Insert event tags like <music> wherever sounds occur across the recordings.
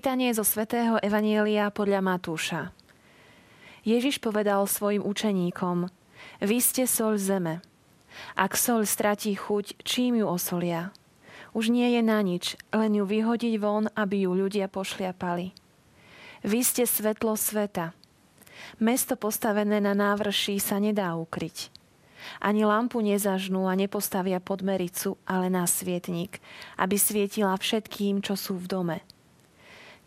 Čítanie zo svätého Evanielia podľa Matúša. Ježiš povedal svojim učeníkom, vy ste sol zeme. Ak sol stratí chuť, čím ju osolia? Už nie je na nič, len ju vyhodiť von, aby ju ľudia pošliapali. Vy ste svetlo sveta. Mesto postavené na návrší sa nedá ukryť. Ani lampu nezažnú a nepostavia pod mericu, ale na svietnik, aby svietila všetkým, čo sú v dome.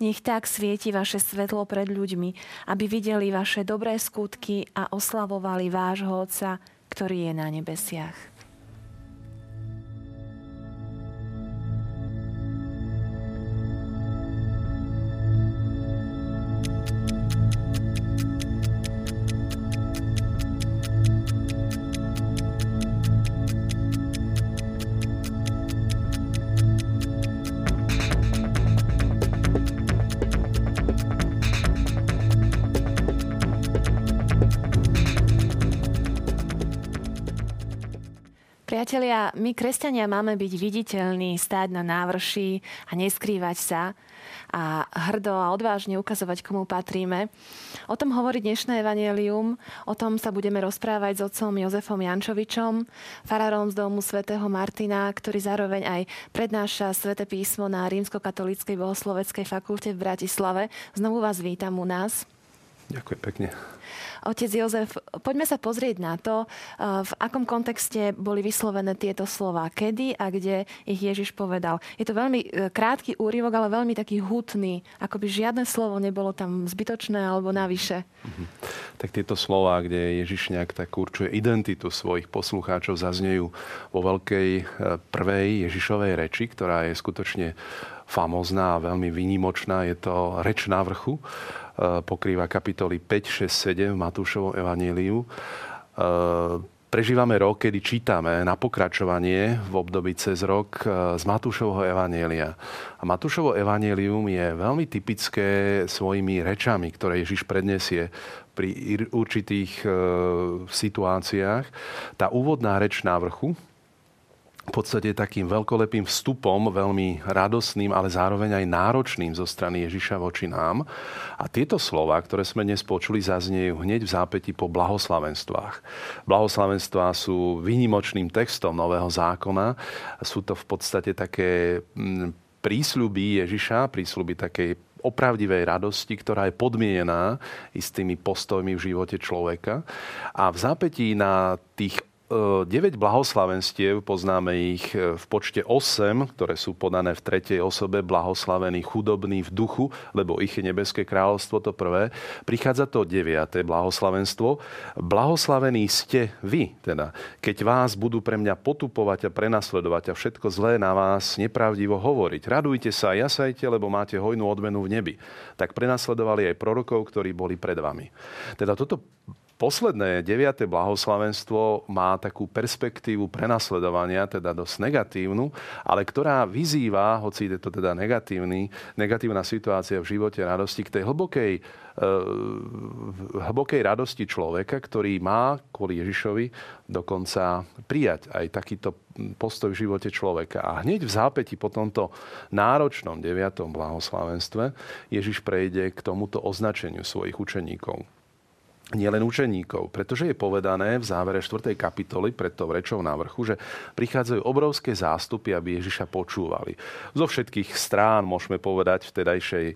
Nech tak svieti vaše svetlo pred ľuďmi, aby videli vaše dobré skutky a oslavovali vášho Otca, ktorý je na nebesiach. Priatelia, my kresťania máme byť viditeľní, stáť na návrši a neskrývať sa a hrdo a odvážne ukazovať, komu patríme. O tom hovorí dnešné evanelium, o tom sa budeme rozprávať s otcom Jozefom Jančovičom, farárom z domu svätého Martina, ktorý zároveň aj prednáša sväté písmo na Rímskokatolíckej bohosloveckej fakulte v Bratislave. Znovu vás vítam u nás. Ďakujem pekne. Otec Jozef, poďme sa pozrieť na to, v akom kontexte boli vyslovené tieto slova, kedy a kde ich Ježiš povedal. Je to veľmi e, krátky úryvok, ale veľmi taký hutný, ako by žiadne slovo nebolo tam zbytočné alebo navyše. Mhm. Tak tieto slova, kde Ježiš nejak tak určuje identitu svojich poslucháčov, zaznejú vo veľkej e, prvej Ježišovej reči, ktorá je skutočne famózna a veľmi výnimočná. Je to reč na vrchu Eh, pokrýva kapitoly 5, 6, 7 v Matúšovom evaníliu. Eh, prežívame rok, kedy čítame na pokračovanie v období cez rok eh, z Matúšovho evanielia. A Matúšovo evanielium je veľmi typické svojimi rečami, ktoré Ježiš predniesie pri určitých situáciách. Tá úvodná reč na vrchu, v podstate takým veľkolepým vstupom, veľmi radosným, ale zároveň aj náročným zo strany Ježiša voči nám. A tieto slova, ktoré sme dnes počuli, zazniejú hneď v zápäti po blahoslavenstvách. Blahoslavenstvá sú výnimočným textom Nového zákona. Sú to v podstate také mm, prísľuby Ježiša, prísľuby takej opravdivej radosti, ktorá je podmienená istými postojmi v živote človeka. A v zápätí na tých 9 blahoslavenstiev, poznáme ich e, v počte 8, ktoré sú podané v tretej osobe, blahoslavený, chudobný v duchu, lebo ich je nebeské kráľovstvo to prvé. Prichádza to 9. blahoslavenstvo. Blahoslavení ste vy, teda, keď vás budú pre mňa potupovať a prenasledovať a všetko zlé na vás nepravdivo hovoriť. Radujte sa a jasajte, lebo máte hojnú odmenu v nebi. Tak prenasledovali aj prorokov, ktorí boli pred vami. Teda toto posledné deviate blahoslavenstvo má takú perspektívu prenasledovania, teda dosť negatívnu, ale ktorá vyzýva, hoci je to teda negatívny, negatívna situácia v živote radosti, k tej hlbokej, e, hlbokej radosti človeka, ktorý má kvôli Ježišovi dokonca prijať aj takýto postoj v živote človeka. A hneď v zápäti po tomto náročnom deviatom blahoslavenstve Ježiš prejde k tomuto označeniu svojich učeníkov nielen učeníkov, pretože je povedané v závere 4. kapitoly pred tou rečou na vrchu, že prichádzajú obrovské zástupy, aby Ježiša počúvali. Zo všetkých strán, môžeme povedať, v tedajšej eh,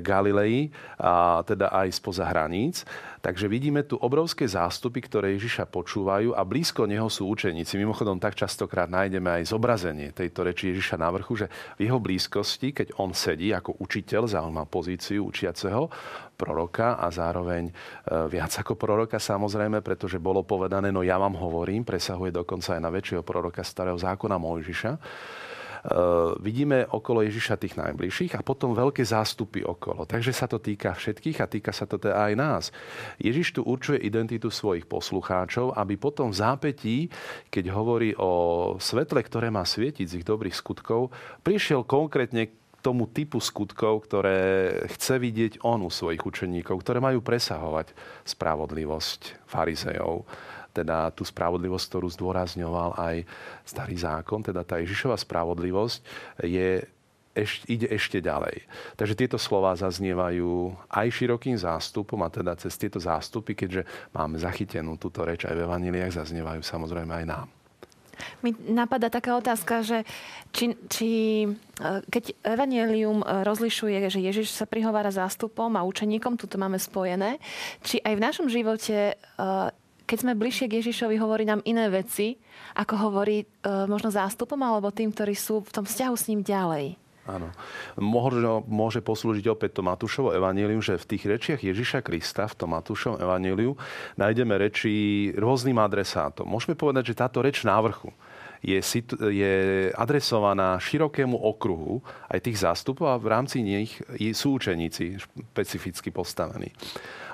Galilei a teda aj spoza hraníc. Takže vidíme tu obrovské zástupy, ktoré Ježiša počúvajú a blízko neho sú učeníci. Mimochodom, tak častokrát nájdeme aj zobrazenie tejto reči Ježiša na vrchu, že v jeho blízkosti, keď on sedí ako učiteľ, zaujíma pozíciu učiaceho proroka a zároveň e, viac ako proroka samozrejme, pretože bolo povedané, no ja vám hovorím, presahuje dokonca aj na väčšieho proroka starého zákona Mojžiša vidíme okolo Ježiša tých najbližších a potom veľké zástupy okolo. Takže sa to týka všetkých a týka sa to teda aj nás. Ježiš tu určuje identitu svojich poslucháčov, aby potom v zápetí, keď hovorí o svetle, ktoré má svietiť z ich dobrých skutkov, prišiel konkrétne tomu typu skutkov, ktoré chce vidieť on u svojich učeníkov, ktoré majú presahovať spravodlivosť farizejov teda tú spravodlivosť, ktorú zdôrazňoval aj starý zákon, teda tá Ježišova spravodlivosť je eš, ide ešte ďalej. Takže tieto slova zaznievajú aj širokým zástupom a teda cez tieto zástupy, keďže máme zachytenú túto reč aj v Evaniliách, zaznievajú samozrejme aj nám. Mi napadá taká otázka, že či, či e, keď Evangelium e, rozlišuje, že Ježiš sa prihovára zástupom a učeníkom, tu to máme spojené, či aj v našom živote e, keď sme bližšie k Ježišovi, hovorí nám iné veci, ako hovorí e, možno zástupom alebo tým, ktorí sú v tom vzťahu s ním ďalej. Áno. Možno môže poslúžiť opäť to Matúšovo evanílium, že v tých rečiach Ježiša Krista, v tom Matúšovom evaníliu, nájdeme reči rôznym adresátom. Môžeme povedať, že táto reč návrhu je, je adresovaná širokému okruhu aj tých zástupov a v rámci nich sú učeníci špecificky postavení.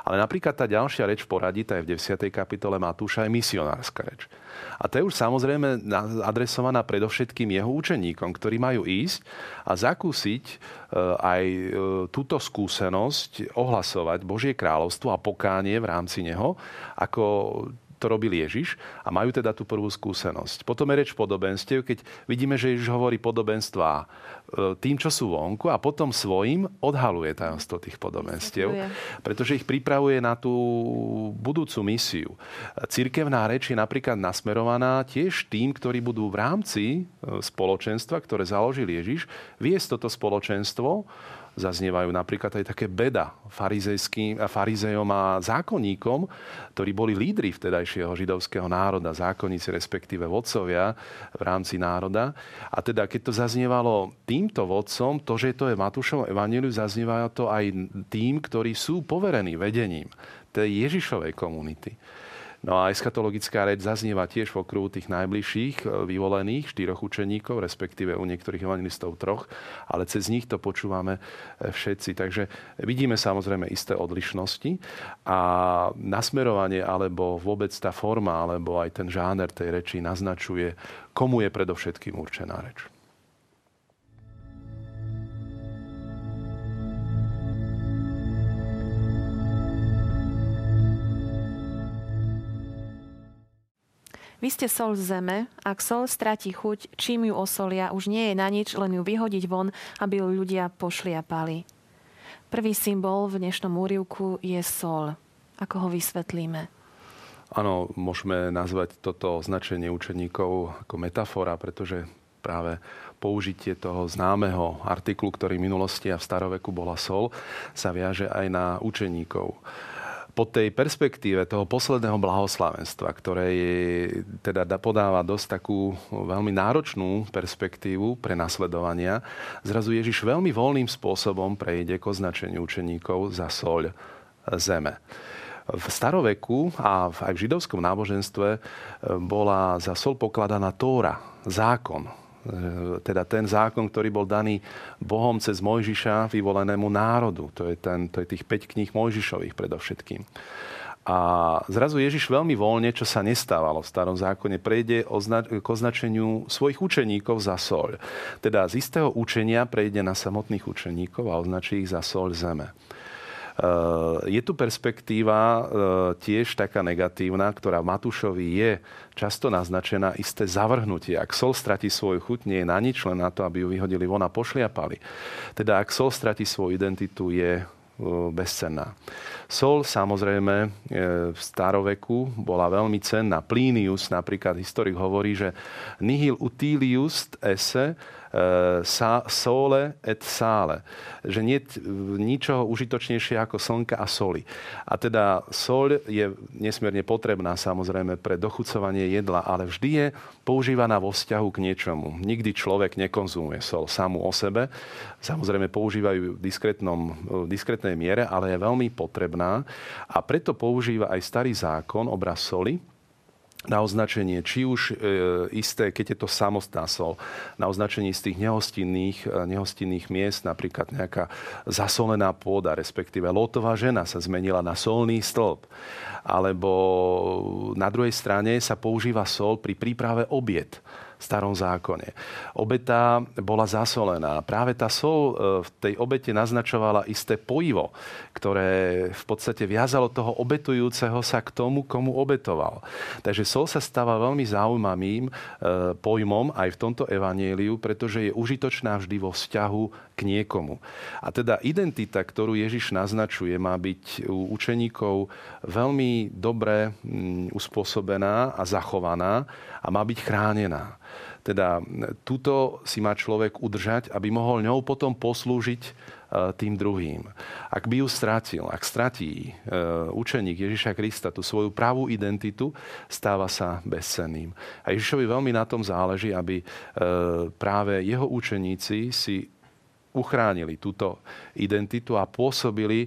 Ale napríklad tá ďalšia reč v poradí, tá je v 10. kapitole Matúša, je misionárska reč. A to je už samozrejme adresovaná predovšetkým jeho učeníkom, ktorí majú ísť a zakúsiť e, aj e, túto skúsenosť, ohlasovať Božie kráľovstvo a pokánie v rámci neho, ako to robil Ježiš a majú teda tú prvú skúsenosť. Potom je reč podobenstiev, keď vidíme, že Ježiš hovorí podobenstvá e, tým, čo sú vonku a potom svojim odhaluje tajomstvo tých podobenstiev, pretože ich pripravuje na tú budúcu misiu. Cirkevná reč je napríklad nasmerovaná tiež tým, ktorí budú v rámci e, spoločenstva, ktoré založil Ježiš, viesť toto spoločenstvo Zaznievajú napríklad aj také beda farizejom a zákonníkom, ktorí boli lídry vtedajšieho židovského národa, zákonníci respektíve vodcovia v rámci národa. A teda keď to zaznievalo týmto vodcom, to, že to je Matúšovom evaníliu, zaznieva to aj tým, ktorí sú poverení vedením tej Ježišovej komunity. No a eschatologická reč zaznieva tiež v okruhu tých najbližších e, vyvolených štyroch učeníkov, respektíve u niektorých evangelistov troch, ale cez nich to počúvame e, všetci. Takže vidíme samozrejme isté odlišnosti a nasmerovanie alebo vôbec tá forma alebo aj ten žáner tej reči naznačuje, komu je predovšetkým určená reč. Vy ste sol zeme, ak sol stratí chuť, čím ju osolia, už nie je na nič, len ju vyhodiť von, aby ju ľudia pošliapali. Prvý symbol v dnešnom úrivku je sol. Ako ho vysvetlíme? Áno, môžeme nazvať toto označenie učeníkov ako metafora, pretože práve použitie toho známeho artiklu, ktorý v minulosti a v staroveku bola sol, sa viaže aj na učeníkov po tej perspektíve toho posledného blahoslavenstva, ktoré teda podáva dosť takú veľmi náročnú perspektívu pre nasledovania, zrazu Ježiš veľmi voľným spôsobom prejde k označeniu učeníkov za soľ zeme. V staroveku a aj v židovskom náboženstve bola za sol pokladaná Tóra, zákon, E, teda ten zákon, ktorý bol daný Bohom cez Mojžiša vyvolenému národu. To je, ten, to je tých 5 kníh Mojžišových predovšetkým. A zrazu Ježiš veľmi voľne, čo sa nestávalo v starom zákone, prejde k označeniu svojich učeníkov za soľ. Teda z istého učenia prejde na samotných učeníkov a označí ich za soľ zeme. Eh, je tu perspektíva eh, tiež taká negatívna, ktorá v Matúšovi je často naznačená isté zavrhnutie. Ak sol stratí svoju chuť, nie je na nič, len na to, aby ju vyhodili von a pošliapali. Teda ak sol stratí svoju identitu, je eh, bezcenná. Sol samozrejme v staroveku bola veľmi cenná. Plinius napríklad historik hovorí, že nihil utilius esse sa, sole et sale. Že nie ničoho užitočnejšie ako slnka a soli. A teda sol je nesmierne potrebná samozrejme pre dochucovanie jedla, ale vždy je používaná vo vzťahu k niečomu. Nikdy človek nekonzumuje sol samú o sebe. Samozrejme používajú v, v diskretnej miere, ale je veľmi potrebná. A preto používa aj starý zákon, obraz soli, na označenie, či už e, isté, keď je to samostná sol, na označenie z tých nehostinných, e, nehostinných miest, napríklad nejaká zasolená pôda, respektíve lotová žena sa zmenila na solný stĺp. Alebo na druhej strane sa používa sol pri príprave obiet starom zákone. Obeta bola zasolená. Práve tá sol e, v tej obete naznačovala isté pojivo, ktoré v podstate viazalo toho obetujúceho sa k tomu, komu obetoval. Takže sol sa stáva veľmi zaujímavým e, pojmom aj v tomto evanieliu, pretože je užitočná vždy vo vzťahu k niekomu. A teda identita, ktorú Ježiš naznačuje, má byť u učeníkov veľmi dobre mm, uspôsobená a zachovaná a má byť chránená. Teda túto si má človek udržať, aby mohol ňou potom poslúžiť e, tým druhým. Ak by ju stratil, ak stratí e, učeník Ježiša Krista tú svoju pravú identitu, stáva sa bezcenným. A Ježišovi veľmi na tom záleží, aby e, práve jeho učeníci si uchránili túto identitu a pôsobili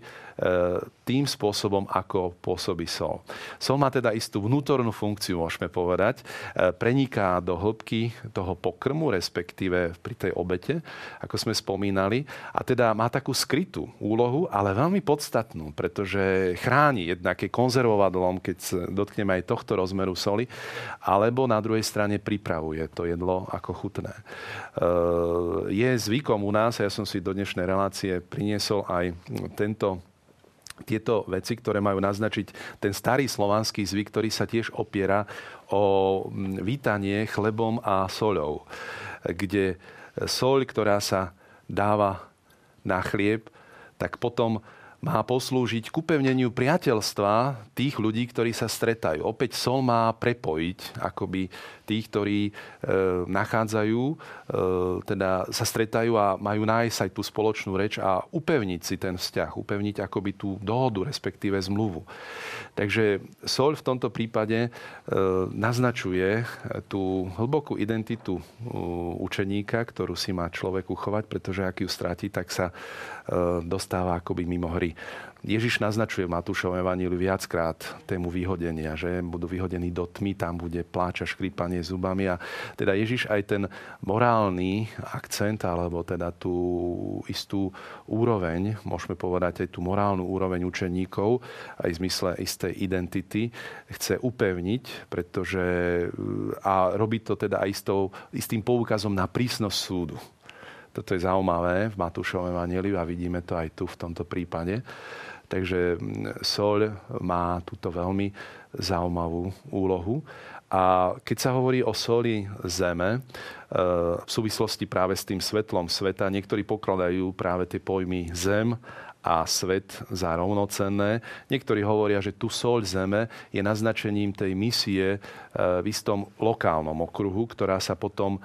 tým spôsobom, ako pôsobí sol. Sol má teda istú vnútornú funkciu, môžeme povedať. E, preniká do hĺbky toho pokrmu, respektíve pri tej obete, ako sme spomínali. A teda má takú skrytú úlohu, ale veľmi podstatnú, pretože chráni jednak je konzervovadlom, keď dotkneme aj tohto rozmeru soli, alebo na druhej strane pripravuje to jedlo ako chutné. E, je zvykom u nás, ja som si do dnešnej relácie priniesol aj tento tieto veci, ktoré majú naznačiť ten starý slovanský zvyk, ktorý sa tiež opiera o vítanie chlebom a soľou, kde soľ, ktorá sa dáva na chlieb, tak potom má poslúžiť k upevneniu priateľstva tých ľudí, ktorí sa stretajú. Opäť sol má prepojiť akoby tých, ktorí e, nachádzajú, e, teda sa stretajú a majú nájsť aj tú spoločnú reč a upevniť si ten vzťah, upevniť akoby tú dohodu, respektíve zmluvu. Takže sol v tomto prípade e, naznačuje tú hlbokú identitu učeníka, ktorú si má človek uchovať, pretože ak ju stratí, tak sa e, dostáva akoby mimo hry. Ježiš naznačuje v Matúšovom evaníliu viackrát tému vyhodenia, že budú vyhodení do tmy, tam bude pláč a škrípanie zubami. A teda Ježiš aj ten morálny akcent, alebo teda tú istú úroveň, môžeme povedať aj tú morálnu úroveň učeníkov, aj v zmysle istej identity, chce upevniť, pretože a robí to teda aj istou, istým poukazom na prísnosť súdu. Toto je zaujímavé v Matúšovom evaníliu a vidíme to aj tu v tomto prípade. Takže mm, soľ má túto veľmi zaujímavú úlohu. A keď sa hovorí o soli zeme, e, v súvislosti práve s tým svetlom sveta, niektorí pokladajú práve tie pojmy zem a svet za rovnocenné. Niektorí hovoria, že tu soľ zeme je naznačením tej misie e, v istom lokálnom okruhu, ktorá sa potom e,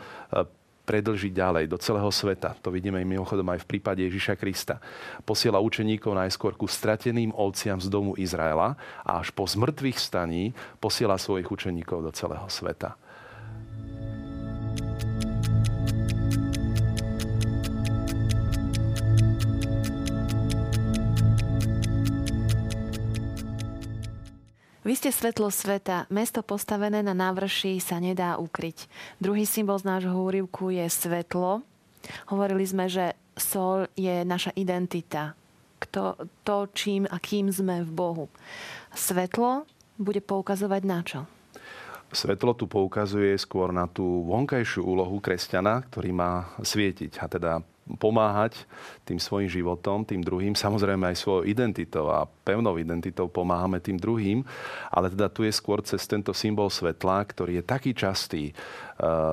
predlžiť ďalej do celého sveta. To vidíme mimochodom aj v prípade Ježiša Krista. Posiela učeníkov najskôr ku strateným ovciam z domu Izraela a až po zmrtvých staní posiela svojich učeníkov do celého sveta. Vy ste svetlo sveta. Mesto postavené na návrši sa nedá ukryť. Druhý symbol z nášho úrivku je svetlo. Hovorili sme, že sol je naša identita. Kto, to, čím a kým sme v Bohu. Svetlo bude poukazovať na čo? Svetlo tu poukazuje skôr na tú vonkajšiu úlohu kresťana, ktorý má svietiť a teda pomáhať tým svojim životom, tým druhým, samozrejme aj svojou identitou a pevnou identitou pomáhame tým druhým, ale teda tu je skôr cez tento symbol svetla, ktorý je taký častý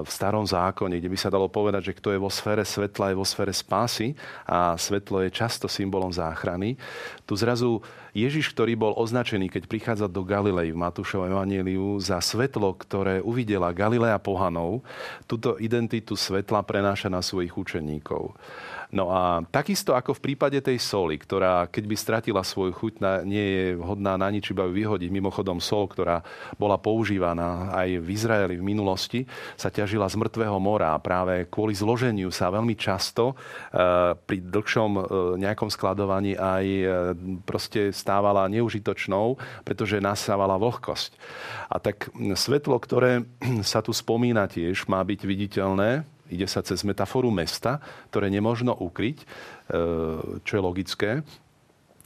v starom zákone, kde by sa dalo povedať, že kto je vo sfére svetla, je vo sfére spásy a svetlo je často symbolom záchrany. Tu zrazu Ježiš, ktorý bol označený, keď prichádza do Galilei v Matúšovom evaníliu za svetlo, ktoré uvidela Galilea pohanov, túto identitu svetla prenáša na svojich učeníkov. No a takisto ako v prípade tej soli, ktorá keď by stratila svoju chuť, nie je vhodná na nič, iba ju vyhodiť. Mimochodom sol, ktorá bola používaná aj v Izraeli v minulosti, sa ťažila z mŕtvého mora a práve kvôli zloženiu sa veľmi často e, pri dlhšom e, nejakom skladovaní aj e, proste stávala neužitočnou, pretože nasávala vlhkosť. A tak svetlo, ktoré <clears throat> sa tu spomína tiež, má byť viditeľné Ide sa cez metaforu mesta, ktoré nemožno ukryť, e, čo je logické.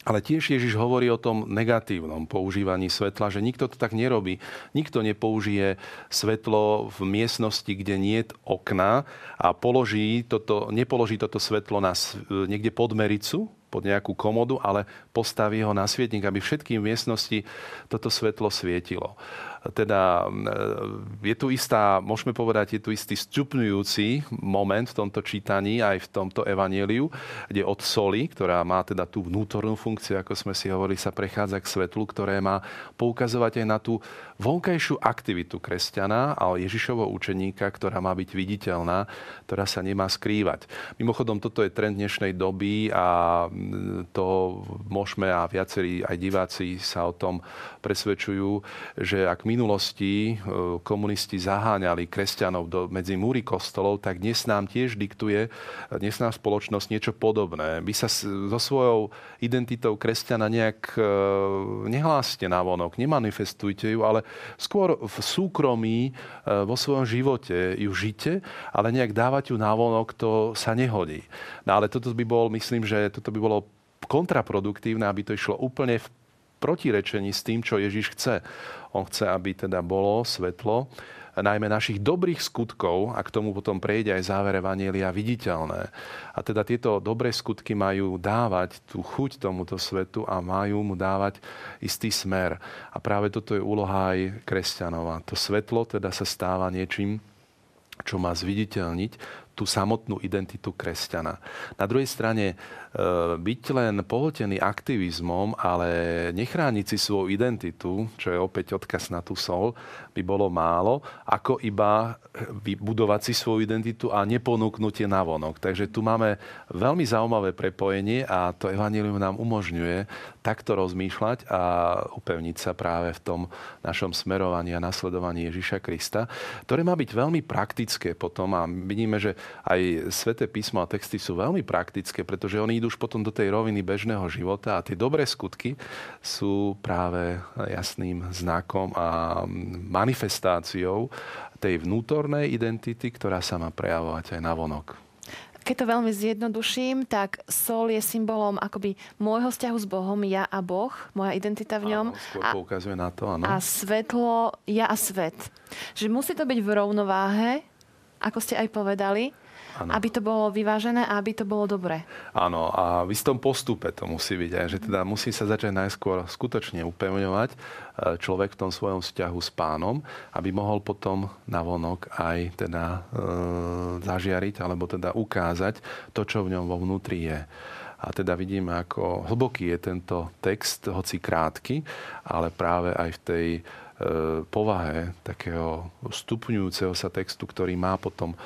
Ale tiež Ježiš hovorí o tom negatívnom používaní svetla, že nikto to tak nerobí. Nikto nepoužije svetlo v miestnosti, kde nie je okna a položí toto, nepoloží toto svetlo na, niekde pod mericu, pod nejakú komodu, ale postaví ho na svietnik, aby všetkým v miestnosti toto svetlo svietilo. Teda e, je tu istá, môžeme povedať, je tu istý stupňujúci moment v tomto čítaní aj v tomto evanieliu, kde od soli, ktorá má teda tú vnútornú funkciu, ako sme si hovorili, sa prechádza k svetlu, ktoré má poukazovať aj na tú vonkajšiu aktivitu kresťana a Ježišovho učeníka, ktorá má byť viditeľná, ktorá sa nemá skrývať. Mimochodom, toto je trend dnešnej doby a to môžeme a viacerí aj diváci sa o tom presvedčujú, že ak minulosti e, komunisti zaháňali kresťanov do, medzi múry kostolov, tak dnes nám tiež diktuje, dnes nám spoločnosť niečo podobné. Vy sa so svojou identitou kresťana nejak e, nehláste na vonok, nemanifestujte ju, ale skôr v súkromí e, vo svojom živote ju žite, ale nejak dávať ju na vonok, to sa nehodí. No ale toto by bol, myslím, že toto by bolo kontraproduktívne, aby to išlo úplne v protirečení s tým, čo Ježiš chce. On chce, aby teda bolo svetlo, najmä našich dobrých skutkov, a k tomu potom prejde aj záver Evanielia, viditeľné. A teda tieto dobré skutky majú dávať tú chuť tomuto svetu a majú mu dávať istý smer. A práve toto je úloha aj kresťanov. To svetlo teda sa stáva niečím, čo má zviditeľniť tú samotnú identitu kresťana. Na druhej strane E, byť len pohltený aktivizmom, ale nechrániť si svoju identitu, čo je opäť odkaz na tú sol, by bolo málo, ako iba vybudovať si svoju identitu a neponúknutie na vonok. Takže tu máme veľmi zaujímavé prepojenie a to evanílium nám umožňuje takto rozmýšľať a upevniť sa práve v tom našom smerovaní a nasledovaní Ježiša Krista, ktoré má byť veľmi praktické potom a vidíme, že aj sväté písmo a texty sú veľmi praktické, pretože oni idú už potom do tej roviny bežného života a tie dobré skutky sú práve jasným znakom a manifestáciou tej vnútornej identity, ktorá sa má prejavovať aj na vonok. Keď to veľmi zjednoduším, tak sol je symbolom akoby môjho vzťahu s Bohom, ja a Boh, moja identita v ňom. Áno, a, poukazuje na to, áno. A svetlo, ja a svet. Že musí to byť v rovnováhe, ako ste aj povedali. Ano. aby to bolo vyvážené a aby to bolo dobré. Áno, a v istom postupe to musí byť aj, že teda musí sa začať najskôr skutočne upevňovať e, človek v tom svojom vzťahu s pánom, aby mohol potom navonok aj teda e, zažiariť alebo teda ukázať to, čo v ňom vo vnútri je. A teda vidíme, ako hlboký je tento text, hoci krátky, ale práve aj v tej povahe takého stupňujúceho sa textu, ktorý má potom e,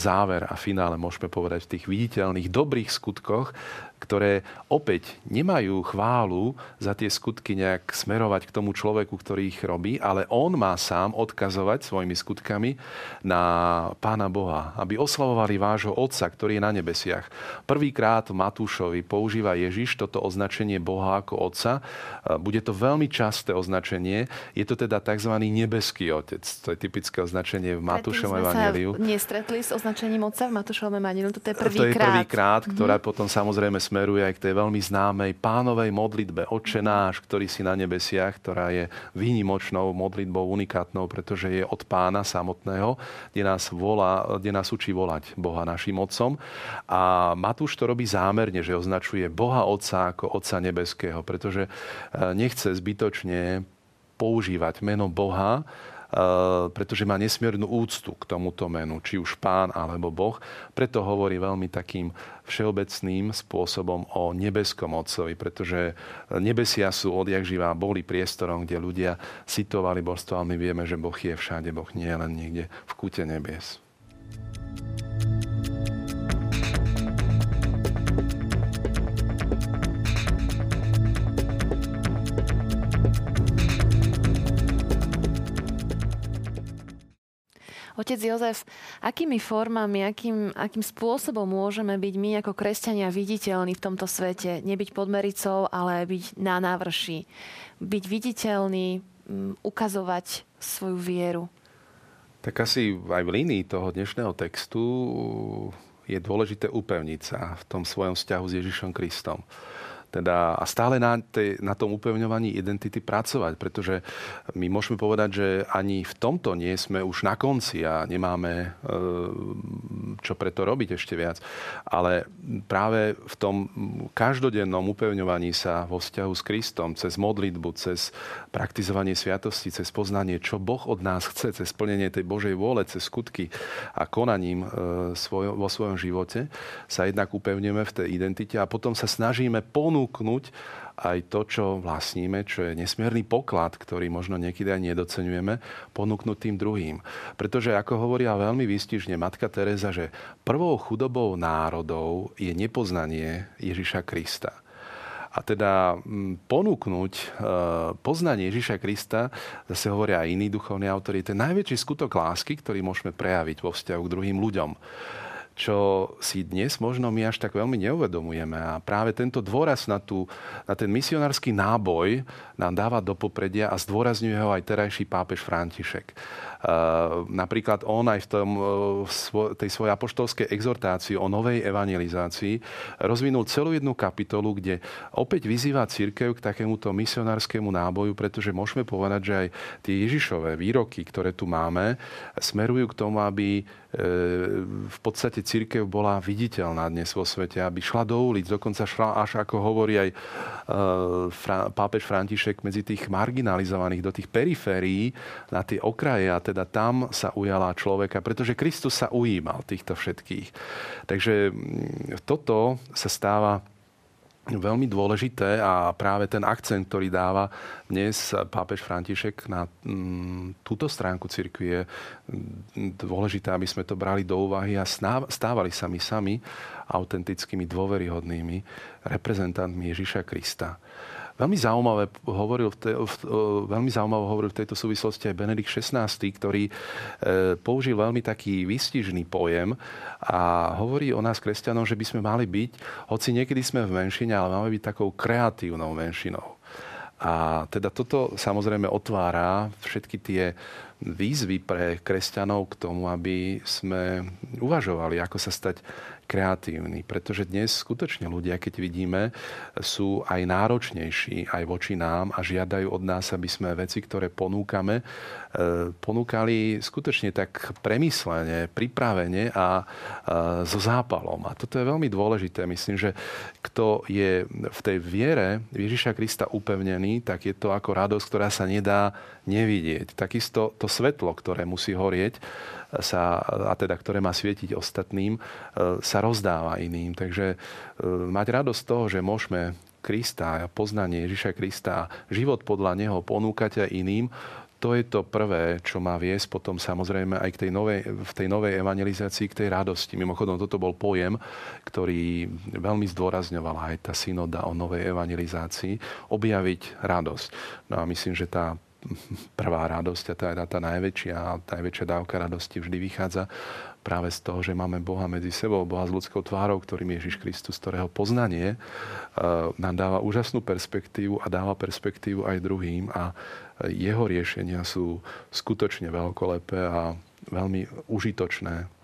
záver a finále, môžeme povedať, v tých viditeľných dobrých skutkoch, ktoré opäť nemajú chválu za tie skutky nejak smerovať k tomu človeku, ktorý ich robí, ale on má sám odkazovať svojimi skutkami na Pána Boha, aby oslavovali vášho Otca, ktorý je na nebesiach. Prvýkrát Matúšovi používa Ježiš toto označenie Boha ako Otca. Bude to veľmi časté označenie. Je to teda tzv. nebeský Otec. To je typické označenie v Matúšovom evangeliu. nestretli s označením Otca v Matúšovom evangeliu. To je prvý to je prvý krát, ktorá mm-hmm. potom samozrejme smeruje aj k tej veľmi známej pánovej modlitbe Oče náš, ktorý si na nebesiach, ktorá je výnimočnou modlitbou, unikátnou, pretože je od pána samotného, kde nás, volá, kde nás učí volať Boha našim Otcom. A Matúš to robí zámerne, že označuje Boha Otca ako Otca nebeského, pretože e, nechce zbytočne používať meno Boha, Eh, pretože má nesmiernu úctu k tomuto menu, či už pán alebo boh. Preto hovorí veľmi takým všeobecným spôsobom o nebeskom otcovi, pretože nebesia sú odjak živá, boli priestorom, kde ľudia citovali božstvo, ale my vieme, že Boh je všade, Boh nie je len niekde v kúte nebies. Otec Jozef, akými formami, akým, akým spôsobom môžeme byť my ako kresťania viditeľní v tomto svete? Nebyť pod mericou, ale byť na návrši. Byť viditeľný, ukazovať svoju vieru. Tak asi aj v línii toho dnešného textu je dôležité upevniť sa v tom svojom vzťahu s Ježišom Kristom. Teda, a stále na, tej, na tom upevňovaní identity pracovať, pretože my môžeme povedať, že ani v tomto nie sme už na konci a nemáme e, čo preto robiť ešte viac. Ale práve v tom každodennom upevňovaní sa vo vzťahu s Kristom, cez modlitbu, cez praktizovanie sviatosti, cez poznanie, čo Boh od nás chce, cez splnenie tej Božej vôle, cez skutky a konaním e, svoj, vo svojom živote, sa jednak upevňujeme v tej identite a potom sa snažíme ponúknuť ponúknuť aj to, čo vlastníme, čo je nesmierny poklad, ktorý možno niekedy aj nedocenujeme, ponúknuť tým druhým. Pretože, ako hovoria veľmi výstižne matka Teresa, že prvou chudobou národov je nepoznanie Ježiša Krista. A teda ponúknuť e, poznanie Ježiša Krista, zase hovoria aj iní duchovní autori, to je najväčší skutok lásky, ktorý môžeme prejaviť vo vzťahu k druhým ľuďom čo si dnes možno my až tak veľmi neuvedomujeme. A práve tento dôraz na, tú, na ten misionársky náboj nám dáva do popredia a zdôrazňuje ho aj terajší pápež František. Napríklad on aj v tom, tej svojej apoštolskej exhortácii o novej evangelizácii rozvinul celú jednu kapitolu, kde opäť vyzýva církev k takémuto misionárskému náboju, pretože môžeme povedať, že aj tie Ježišové výroky, ktoré tu máme, smerujú k tomu, aby E, v podstate církev bola viditeľná dnes vo svete, aby šla do ulic, dokonca šla až ako hovorí aj e, pápež František medzi tých marginalizovaných do tých periférií na tie okraje a teda tam sa ujala človeka, pretože Kristus sa ujímal týchto všetkých. Takže toto sa stáva veľmi dôležité a práve ten akcent, ktorý dáva dnes pápež František na mm, túto stránku cirkvi je mm, dôležité, aby sme to brali do úvahy a stávali sa my sami autentickými, dôveryhodnými reprezentantmi Ježiša Krista. Veľmi zaujímavé hovoril v te, v, veľmi zaujímavé hovoril v tejto súvislosti aj Benedikt XVI, ktorý e, použil veľmi taký výstižný pojem a hovorí o nás kresťanom, že by sme mali byť, hoci niekedy sme v menšine, ale máme byť takou kreatívnou menšinou. A teda toto samozrejme otvára všetky tie výzvy pre kresťanov k tomu, aby sme uvažovali, ako sa stať kreatívny, pretože dnes skutočne ľudia, keď vidíme, sú aj náročnejší aj voči nám a žiadajú od nás, aby sme veci, ktoré ponúkame, e, ponúkali skutočne tak premyslene, pripravene a so zápalom. A toto je veľmi dôležité. Myslím, že kto je v tej viere Ježiša Krista upevnený, tak je to ako radosť, ktorá sa nedá nevidieť. Takisto to svetlo, ktoré musí horieť, sa, a teda ktoré má svietiť ostatným, e, sa rozdáva iným. Takže e, mať radosť toho, že môžeme Krista a poznanie Ježiša Krista a život podľa Neho ponúkať aj iným, to je to prvé, čo má viesť potom samozrejme aj k tej novej, v tej novej evangelizácii, k tej radosti. Mimochodom, toto bol pojem, ktorý veľmi zdôrazňovala aj tá synoda o novej evangelizácii, objaviť radosť. No a myslím, že tá prvá radosť a tá, tá najväčšia, najväčšia dávka radosti vždy vychádza práve z toho, že máme Boha medzi sebou, Boha s ľudskou tvárou, ktorým je Ježiš Kristus, ktorého poznanie uh, nám dáva úžasnú perspektívu a dáva perspektívu aj druhým a jeho riešenia sú skutočne veľkolepé a veľmi užitočné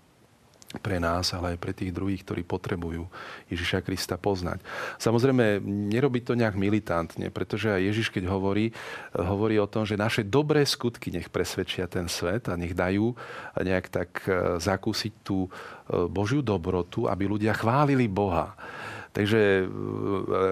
pre nás, ale aj pre tých druhých, ktorí potrebujú Ježiša Krista poznať. Samozrejme, nerobiť to nejak militantne, pretože aj Ježiš, keď hovorí, hovorí o tom, že naše dobré skutky nech presvedčia ten svet a nech dajú nejak tak e, zakúsiť tú e, Božiu dobrotu, aby ľudia chválili Boha. Takže e,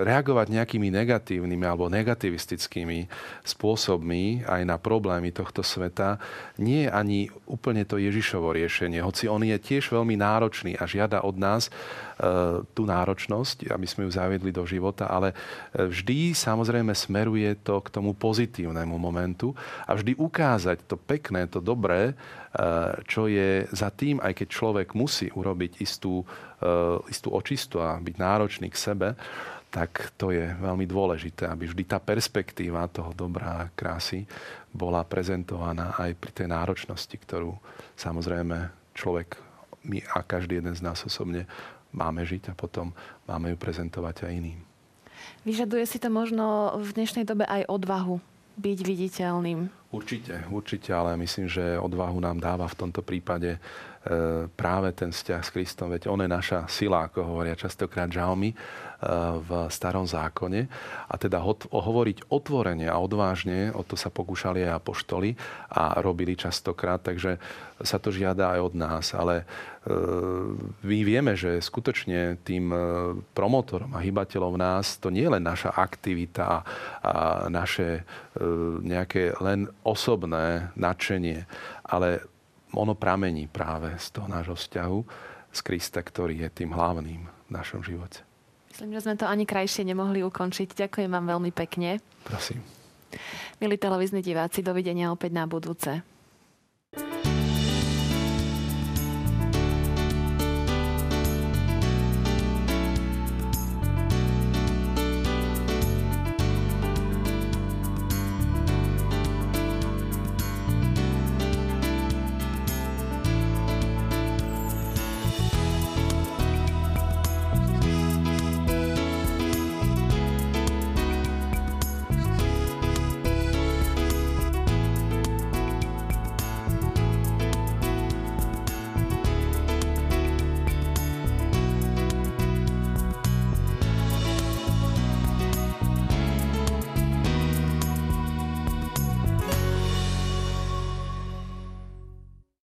reagovať nejakými negatívnymi alebo negativistickými spôsobmi aj na problémy tohto sveta nie je ani úplne to Ježišovo riešenie. Hoci on je tiež veľmi náročný a žiada od nás e, tú náročnosť, aby sme ju zaviedli do života, ale e, vždy samozrejme smeruje to k tomu pozitívnemu momentu a vždy ukázať to pekné, to dobré, čo je za tým, aj keď človek musí urobiť istú istú očistu a byť náročný k sebe, tak to je veľmi dôležité, aby vždy tá perspektíva toho dobrá a krásy bola prezentovaná aj pri tej náročnosti, ktorú samozrejme človek, my a každý jeden z nás osobne máme žiť a potom máme ju prezentovať aj iným. Vyžaduje si to možno v dnešnej dobe aj odvahu byť viditeľným? Určite, určite, ale myslím, že odvahu nám dáva v tomto prípade E, práve ten vzťah s Kristom. Veď on je naša sila, ako hovoria častokrát žalmy e, v starom zákone. A teda hovoriť otvorene a odvážne, o to sa pokúšali aj apoštoli a robili častokrát, takže sa to žiada aj od nás. Ale e, my vieme, že skutočne tým promotorom a hybateľom nás to nie je len naša aktivita a naše nejaké len osobné nadšenie, ale ono pramení práve z toho nášho vzťahu z Krista, ktorý je tým hlavným v našom živote. Myslím, že sme to ani krajšie nemohli ukončiť. Ďakujem vám veľmi pekne. Prosím. Milí televízni diváci, dovidenia opäť na budúce.